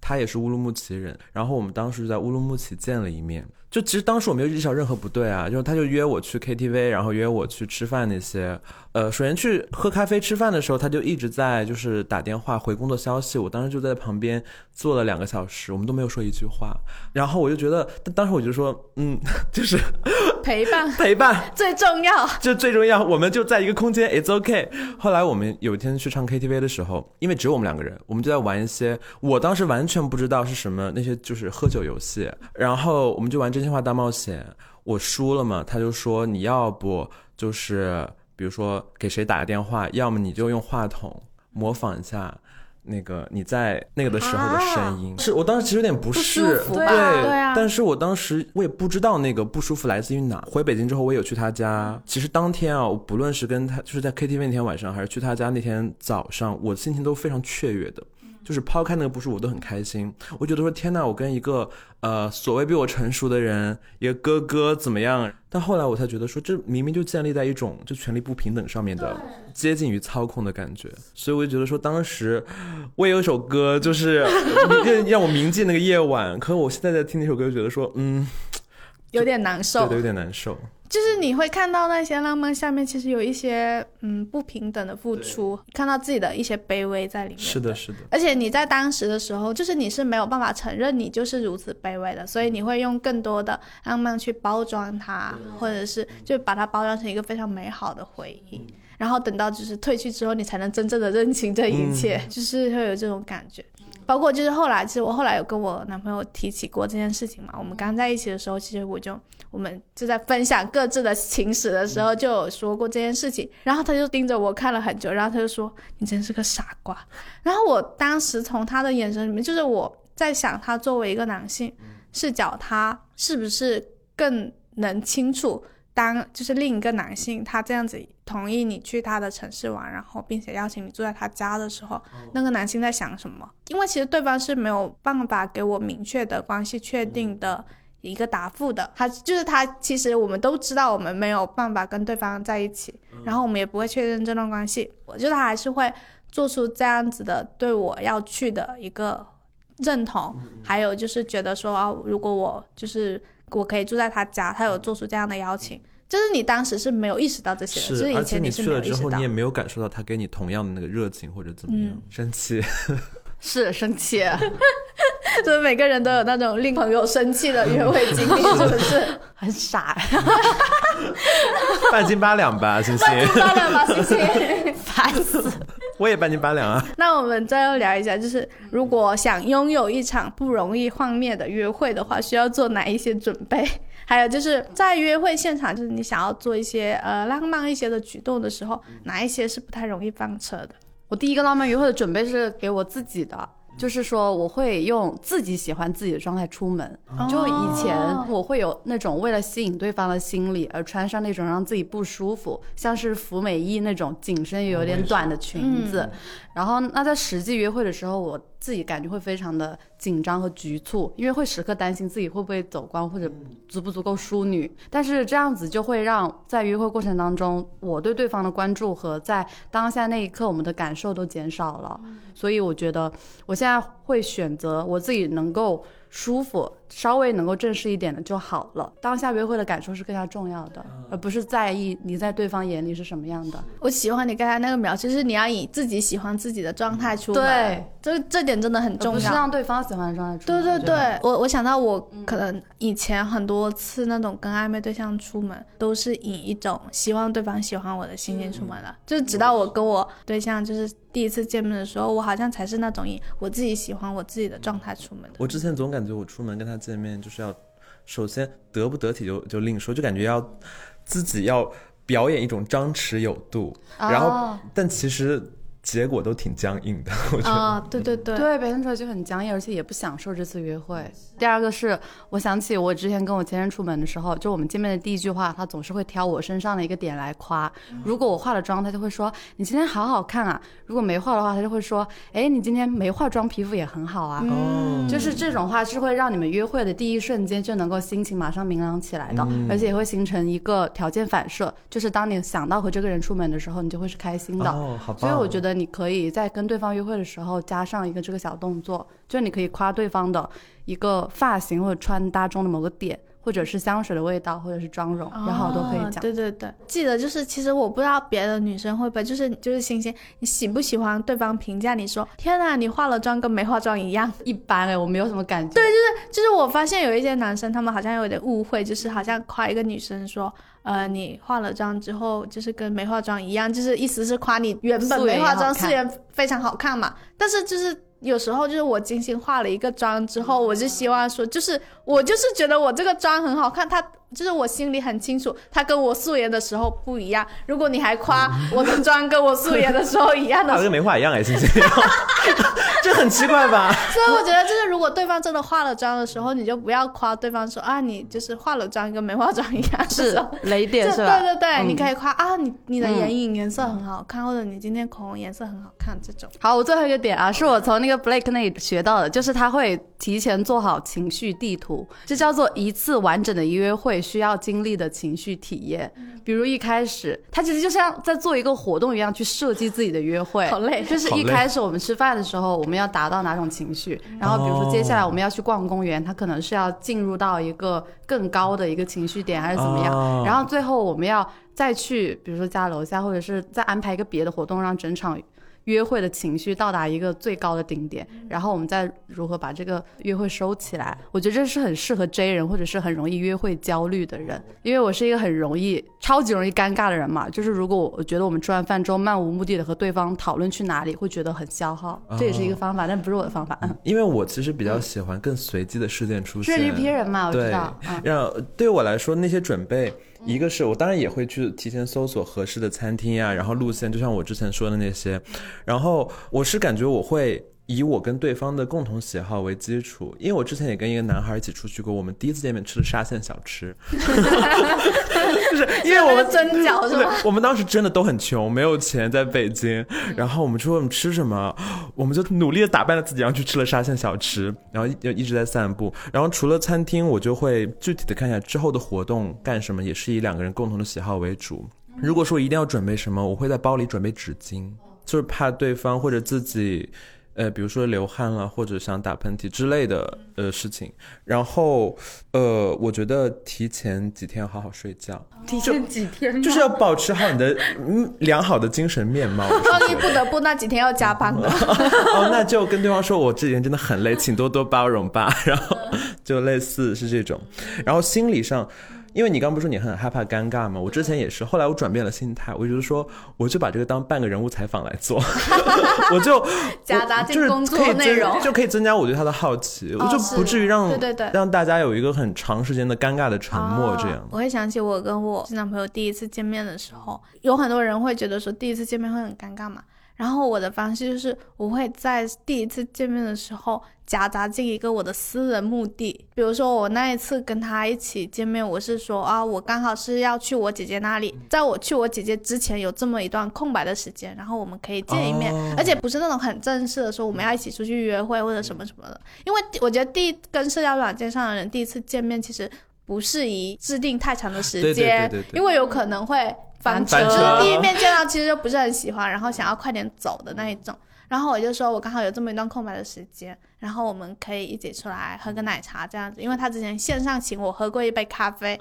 他也是乌鲁木齐人，然后我们当时在乌鲁木齐见了一面。就其实当时我没有意识到任何不对啊，就是他就约我去 KTV，然后约我去吃饭那些。呃，首先去喝咖啡吃饭的时候，他就一直在就是打电话回工作消息。我当时就在旁边坐了两个小时，我们都没有说一句话。然后我就觉得，当时我就说，嗯，(laughs) 就是陪伴，(laughs) 陪伴最重要，就最重要。我们就在一个空间，It's OK。后来我们有一天去唱 KTV 的时候，因为只有我们两个人，我们就在玩一些我当时完全不知道是什么，那些就是喝酒游戏。然后我们就玩真心话大冒险，我输了嘛，他就说你要不就是比如说给谁打个电话，要么你就用话筒模仿一下。那个你在那个的时候的声音，是我当时其实有点不适，对，但是我当时我也不知道那个不舒服来自于哪。回北京之后，我有去他家，其实当天啊，我不论是跟他就是在 KTV 那天晚上，还是去他家那天早上，我心情都非常雀跃的。就是抛开那个不舒服，我都很开心。我觉得说天呐，我跟一个呃所谓比我成熟的人，一个哥哥怎么样？但后来我才觉得说，这明明就建立在一种就权力不平等上面的接近于操控的感觉。所以我就觉得说，当时我也有首歌，就是 (laughs) 让让我铭记那个夜晚。可我现在在听那首歌，就觉得说，嗯，有点难受，对，有点难受。就是你会看到那些浪漫下面，其实有一些嗯不平等的付出，看到自己的一些卑微在里面。是的，是的。而且你在当时的时候，就是你是没有办法承认你就是如此卑微的，所以你会用更多的浪漫去包装它，或者是就把它包装成一个非常美好的回忆。然后等到就是退去之后，你才能真正的认清这一切，就是会有这种感觉。包括就是后来，其实我后来有跟我男朋友提起过这件事情嘛。我们刚在一起的时候，其实我就我们就在分享各自的情史的时候，就有说过这件事情。然后他就盯着我看了很久，然后他就说：“你真是个傻瓜。”然后我当时从他的眼神里面，就是我在想，他作为一个男性视角，他是不是更能清楚？当就是另一个男性，他这样子同意你去他的城市玩，然后并且邀请你住在他家的时候，那个男性在想什么？因为其实对方是没有办法给我明确的关系确定的一个答复的。他就是他，其实我们都知道我们没有办法跟对方在一起，然后我们也不会确认这段关系。我觉得他还是会做出这样子的对我要去的一个认同，还有就是觉得说啊，如果我就是。我可以住在他家，他有做出这样的邀请，就是你当时是没有意识到这些，的，是以前你去了之后，你也没有感受到他给你同样的那个热情或者怎么样，生气，是生气，就是每个人都有那种令朋友生气的约会经历，是不是？(laughs) 很傻？(laughs) 半斤八两吧，星星，半斤八两吧，星星，(laughs) 烦死。我也半斤八两啊。(laughs) 那我们再聊一下，就是如果想拥有一场不容易幻灭的约会的话，需要做哪一些准备？(laughs) 还有就是在约会现场，就是你想要做一些呃浪漫一些的举动的时候，哪一些是不太容易翻车的？我第一个浪漫约会的准备是给我自己的。就是说，我会用自己喜欢自己的状态出门。就以前我会有那种为了吸引对方的心理而穿上那种让自己不舒服，像是服美衣那种紧身又有点短的裙子。然后，那在实际约会的时候，我自己感觉会非常的紧张和局促，因为会时刻担心自己会不会走光或者足不足够淑女。但是这样子就会让在约会过程当中，我对对方的关注和在当下那一刻我们的感受都减少了。所以我觉得我现在会选择我自己能够。舒服，稍微能够正式一点的就好了。当下约会的感受是更加重要的，而不是在意你在对方眼里是什么样的。我喜欢你刚才那个描述，是你要以自己喜欢自己的状态出门。对，这这点真的很重要。不是让对方喜欢的状态出门。对对对，我我想到我可能以前很多次那种跟暧昧对象出门，都是以一种希望对方喜欢我的心情出门的。就是直到我跟我对象就是。第一次见面的时候，我好像才是那种以我自己喜欢我自己的状态出门的。我之前总感觉我出门跟他见面，就是要首先得不得体就就另说，就感觉要自己要表演一种张弛有度，然后但其实。结果都挺僵硬的，(laughs) 我觉得。啊，对对对，对，表现出来就很僵硬，而且也不享受这次约会。第二个是，我想起我之前跟我前任出门的时候，就我们见面的第一句话，他总是会挑我身上的一个点来夸。如果我化了妆，他就会说你今天好好看啊；如果没化的话，他就会说，哎，你今天没化妆，皮肤也很好啊。哦。就是这种话是会让你们约会的第一瞬间就能够心情马上明朗起来的，而且也会形成一个条件反射，就是当你想到和这个人出门的时候，你就会是开心的。哦，好所以我觉得。你可以在跟对方约会的时候加上一个这个小动作，就是你可以夸对方的一个发型或者穿搭中的某个点。或者是香水的味道，或者是妆容，然后我都可以讲。对对对，记得就是，其实我不知道别的女生会不会，就是就是星星，你喜不喜欢对方评价你说，天呐，你化了妆跟没化妆一样？一般哎，我没有什么感觉。对，就是就是，我发现有一些男生，他们好像有点误会，就是好像夸一个女生说，呃，你化了妆之后就是跟没化妆一样，就是意思是夸你原本没化妆，素颜非常好看嘛。但是就是。有时候就是我精心化了一个妆之后，我就希望说，就是我就是觉得我这个妆很好看，它。就是我心里很清楚，他跟我素颜的时候不一样。如果你还夸我的妆跟我素颜的时候一样的，跟没化一样哎，(laughs) 这很奇怪吧？所以我觉得，就是如果对方真的化了妆的时候，你就不要夸对方说啊，你就是化了妆跟没化妆一样，是雷点是吧？对对对，你可以夸啊，你你的眼影颜色很好看，或者你今天口红颜色很好看这种。好，我最后一个点啊，是我从那个 Blake 那里学到的，就是他会提前做好情绪地图，这叫做一次完整的约会。需要经历的情绪体验，比如一开始，他其实就像在做一个活动一样去设计自己的约会。好累，就是一开始我们吃饭的时候，我们要达到哪种情绪，然后比如说接下来我们要去逛公园，他可能是要进入到一个更高的一个情绪点，还是怎么样？然后最后我们要再去，比如说家楼下，或者是再安排一个别的活动，让整场。约会的情绪到达一个最高的顶点，然后我们再如何把这个约会收起来？我觉得这是很适合 J 人，或者是很容易约会焦虑的人。因为我是一个很容易、超级容易尴尬的人嘛。就是如果我觉得我们吃完饭之后漫无目的的和对方讨论去哪里，会觉得很消耗。这也是一个方法，但不是我的方法。嗯，因为我其实比较喜欢更随机的事件出现。是一批人嘛，我知道。让对我来说那些准备。一个是我当然也会去提前搜索合适的餐厅呀，然后路线，就像我之前说的那些，然后我是感觉我会。以我跟对方的共同喜好为基础，因为我之前也跟一个男孩一起出去过，我们第一次见面吃的沙县小吃，(laughs) 就是因为我们蒸饺是吧？我们当时真的都很穷，没有钱在北京，然后我们说我们吃什么，我们就努力的打扮了自己，然后去吃了沙县小吃，然后就一直在散步。然后除了餐厅，我就会具体的看一下之后的活动干什么，也是以两个人共同的喜好为主。如果说一定要准备什么，我会在包里准备纸巾，就是怕对方或者自己。呃，比如说流汗了，或者想打喷嚏之类的呃事情，然后呃，我觉得提前几天好好睡觉，提前几天就是要保持好你的嗯良好的精神面貌。(laughs) 万一不得不那几天要加班的，(laughs) 哦，那就跟对方说，我这几天真的很累，请多多包容吧。(laughs) 然后就类似是这种，然后心理上。因为你刚不是说你很害怕尴尬吗？我之前也是，后来我转变了心态，我就是说我就把这个当半个人物采访来做，(laughs) 我就夹杂进工作内容，就可以增加我对他的好奇，我就不至于让对对对让大家有一个很长时间的尴尬的沉默这样。我会想起我跟我新男朋友第一次见面的时候，有很多人会觉得说第一次见面会很尴尬嘛。然后我的方式就是，我会在第一次见面的时候夹杂进一个我的私人目的，比如说我那一次跟他一起见面，我是说啊，我刚好是要去我姐姐那里，在我去我姐姐之前有这么一段空白的时间，然后我们可以见一面，而且不是那种很正式的说我们要一起出去约会或者什么什么的，因为我觉得第一跟社交软件上的人第一次见面其实不适宜制定太长的时间，因为有可能会。翻车，就是第一面见到 (laughs) 其实就不是很喜欢，然后想要快点走的那一种。然后我就说，我刚好有这么一段空白的时间，然后我们可以一起出来喝个奶茶这样子。因为他之前线上请我喝过一杯咖啡，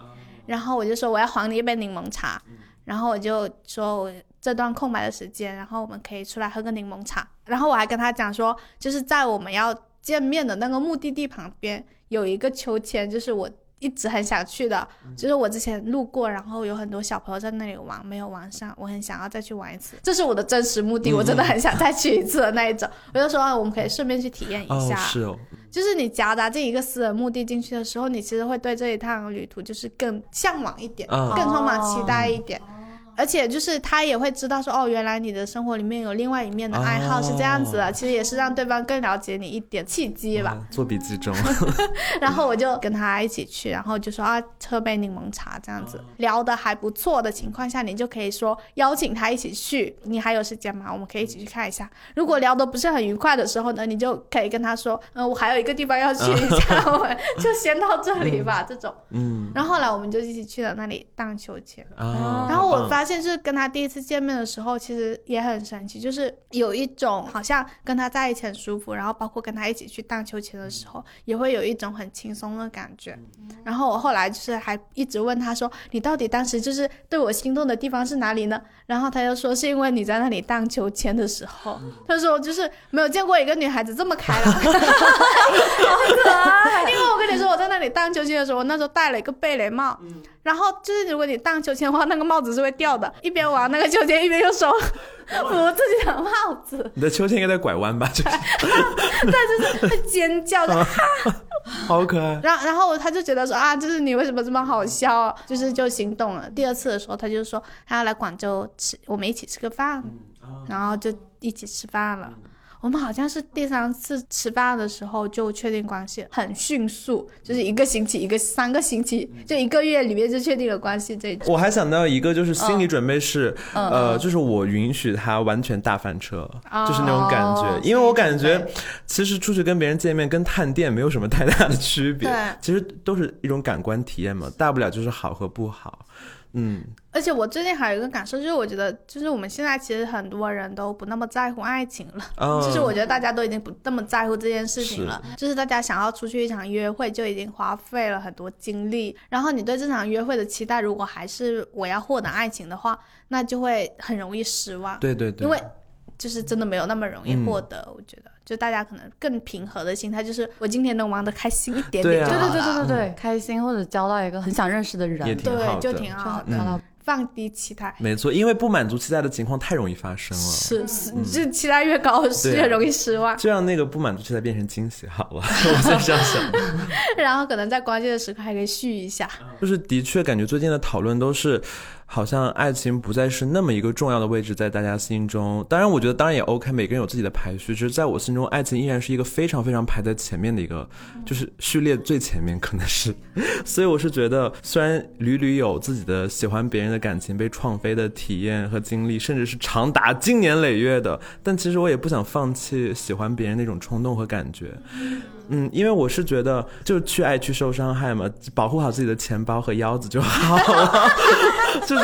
然后我就说我要还你一杯柠檬茶，然后我就说我这段空白的时间，然后我们可以出来喝个柠檬茶。然后我还跟他讲说，就是在我们要见面的那个目的地旁边有一个秋千，就是我。一直很想去的，就是我之前路过，然后有很多小朋友在那里玩，没有玩上，我很想要再去玩一次，这是我的真实目的，我真的很想再去一次的那一种。(laughs) 我就说，我们可以顺便去体验一下，是哦，就是你夹杂进一个私人目的进去的时候，你其实会对这一趟旅途就是更向往一点，更充满期待一点。而且就是他也会知道说哦，原来你的生活里面有另外一面的爱好是这样子的，其实也是让对方更了解你一点契机吧。做笔记中，(laughs) (laughs) 然后我就跟他一起去，然后就说啊，喝杯柠檬茶这样子，聊得还不错的情况下，你就可以说邀请他一起去。你还有时间吗？我们可以一起去看一下。如果聊得不是很愉快的时候呢，你就可以跟他说，嗯，我还有一个地方要去一下，(laughs) 我们就先到这里吧。这种，嗯。然后后来我们就一起去了那里荡秋千，然后我发现。现就是跟他第一次见面的时候，其实也很神奇，就是有一种好像跟他在一起很舒服，然后包括跟他一起去荡秋千的时候，也会有一种很轻松的感觉。然后我后来就是还一直问他说：“你到底当时就是对我心动的地方是哪里呢？”然后他就说：“是因为你在那里荡秋千的时候。”他说：“就是没有见过一个女孩子这么开朗。(laughs) (laughs) ”好可爱。因为我跟你说，我在那里荡秋千的时候，我那时候戴了一个贝雷帽。然后就是，如果你荡秋千的话，那个帽子是会掉的。(laughs) 一边玩那个秋千，一边用手扶自己的帽子。你的秋千应该在拐弯吧？就是，(laughs) 对，就是会尖叫的，(laughs) 好可爱。然后，然后他就觉得说啊，就是你为什么这么好笑？就是就心动了。第二次的时候，他就说他要来广州吃，我们一起吃个饭，然后就一起吃饭了。我们好像是第三次吃饭的时候就确定关系，很迅速，就是一个星期，一个三个星期，就一个月里面就确定了关系。这我还想到一个，就是心理准备是，呃，就是我允许他完全大翻车，就是那种感觉，因为我感觉其实出去跟别人见面跟探店没有什么太大的区别，其实都是一种感官体验嘛，大不了就是好和不好。嗯，而且我最近还有一个感受，就是我觉得，就是我们现在其实很多人都不那么在乎爱情了。(laughs) 就是我觉得大家都已经不那么在乎这件事情了。就是大家想要出去一场约会，就已经花费了很多精力。然后你对这场约会的期待，如果还是我要获得爱情的话，那就会很容易失望。对对对，因为就是真的没有那么容易获得，我觉得。就大家可能更平和的心态，就是我今天能玩的开心一点点，对对对对对对，开心或者交到一个很想认识的人，对，就挺好的。放低期待，没错，因为不满足期待的情况太容易发生了。是是，就期待越高，越容易失望。就让那个不满足期待变成惊喜好了，(laughs) 我在这样想。然后可能在关键的时刻还可以续一下。就是的确感觉最近的讨论都是。好像爱情不再是那么一个重要的位置在大家心中。当然，我觉得当然也 OK，每个人有自己的排序。其实在我心中，爱情依然是一个非常非常排在前面的一个，(laughs) 就是序列最前面可能是。所以我是觉得，虽然屡屡有自己的喜欢别人的感情被创飞的体验和经历，甚至是长达经年累月的，但其实我也不想放弃喜欢别人那种冲动和感觉。嗯，因为我是觉得，就去爱去受伤害嘛，(laughs) 保护好自己的钱包和腰子就好了。(laughs) 就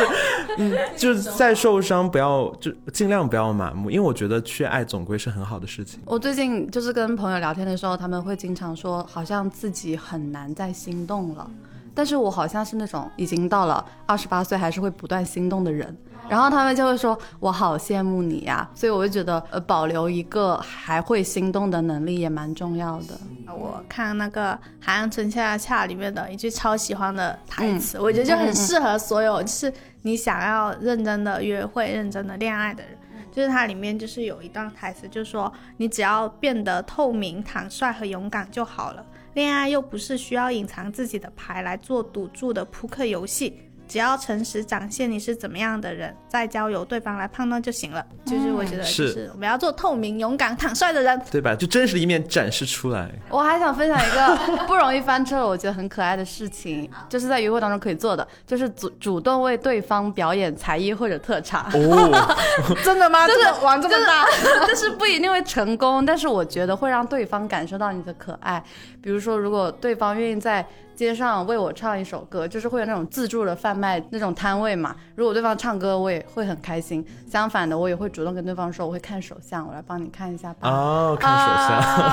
嗯，就是再受伤不要，就尽量不要麻木，因为我觉得去爱总归是很好的事情。我最近就是跟朋友聊天的时候，他们会经常说，好像自己很难再心动了。但是我好像是那种已经到了二十八岁还是会不断心动的人，然后他们就会说我好羡慕你呀，所以我就觉得呃保留一个还会心动的能力也蛮重要的。我看那个《海岸村恰恰恰》里面的一句超喜欢的台词，我觉得就很适合所有就是你想要认真的约会、认真的恋爱的人，就是它里面就是有一段台词，就是说你只要变得透明、坦率和勇敢就好了。恋爱又不是需要隐藏自己的牌来做赌注的扑克游戏。只要诚实展现你是怎么样的人，再交由对方来判断就行了。就是我觉得，就是我们要做透明、勇敢、坦率的人，对吧？就真实的一面展示出来。我还想分享一个不容易翻车，我觉得很可爱的事情，(laughs) 就是在约会当中可以做的，就是主主动为对方表演才艺或者特长。哦，(laughs) 真的吗？就是玩这么大，(laughs) 就是不一定会成功，但是我觉得会让对方感受到你的可爱。比如说，如果对方愿意在。街上为我唱一首歌，就是会有那种自助的贩卖那种摊位嘛。如果对方唱歌，我也会很开心。相反的，我也会主动跟对方说，我会看手相，我来帮你看一下吧。哦，看手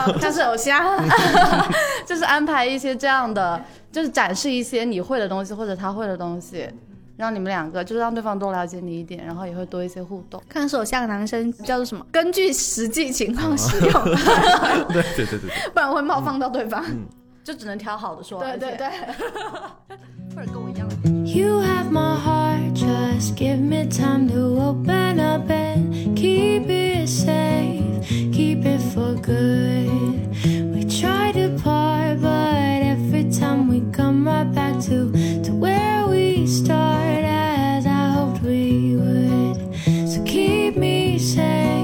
相，看手相，(laughs) (laughs) 就是安排一些这样的，就是展示一些你会的东西或者他会的东西，让你们两个就是让对方多了解你一点，然后也会多一些互动。看手相，男生叫做什么？根据实际情况使用。对对对对，(laughs) 不然会冒犯到对方。就只能挑好的说，对对对，或者跟我。You have my heart, just give me time to open up and keep it safe, keep it for good. We try to part, but every time we come right back to to where we start, as I hoped we would. So keep me safe.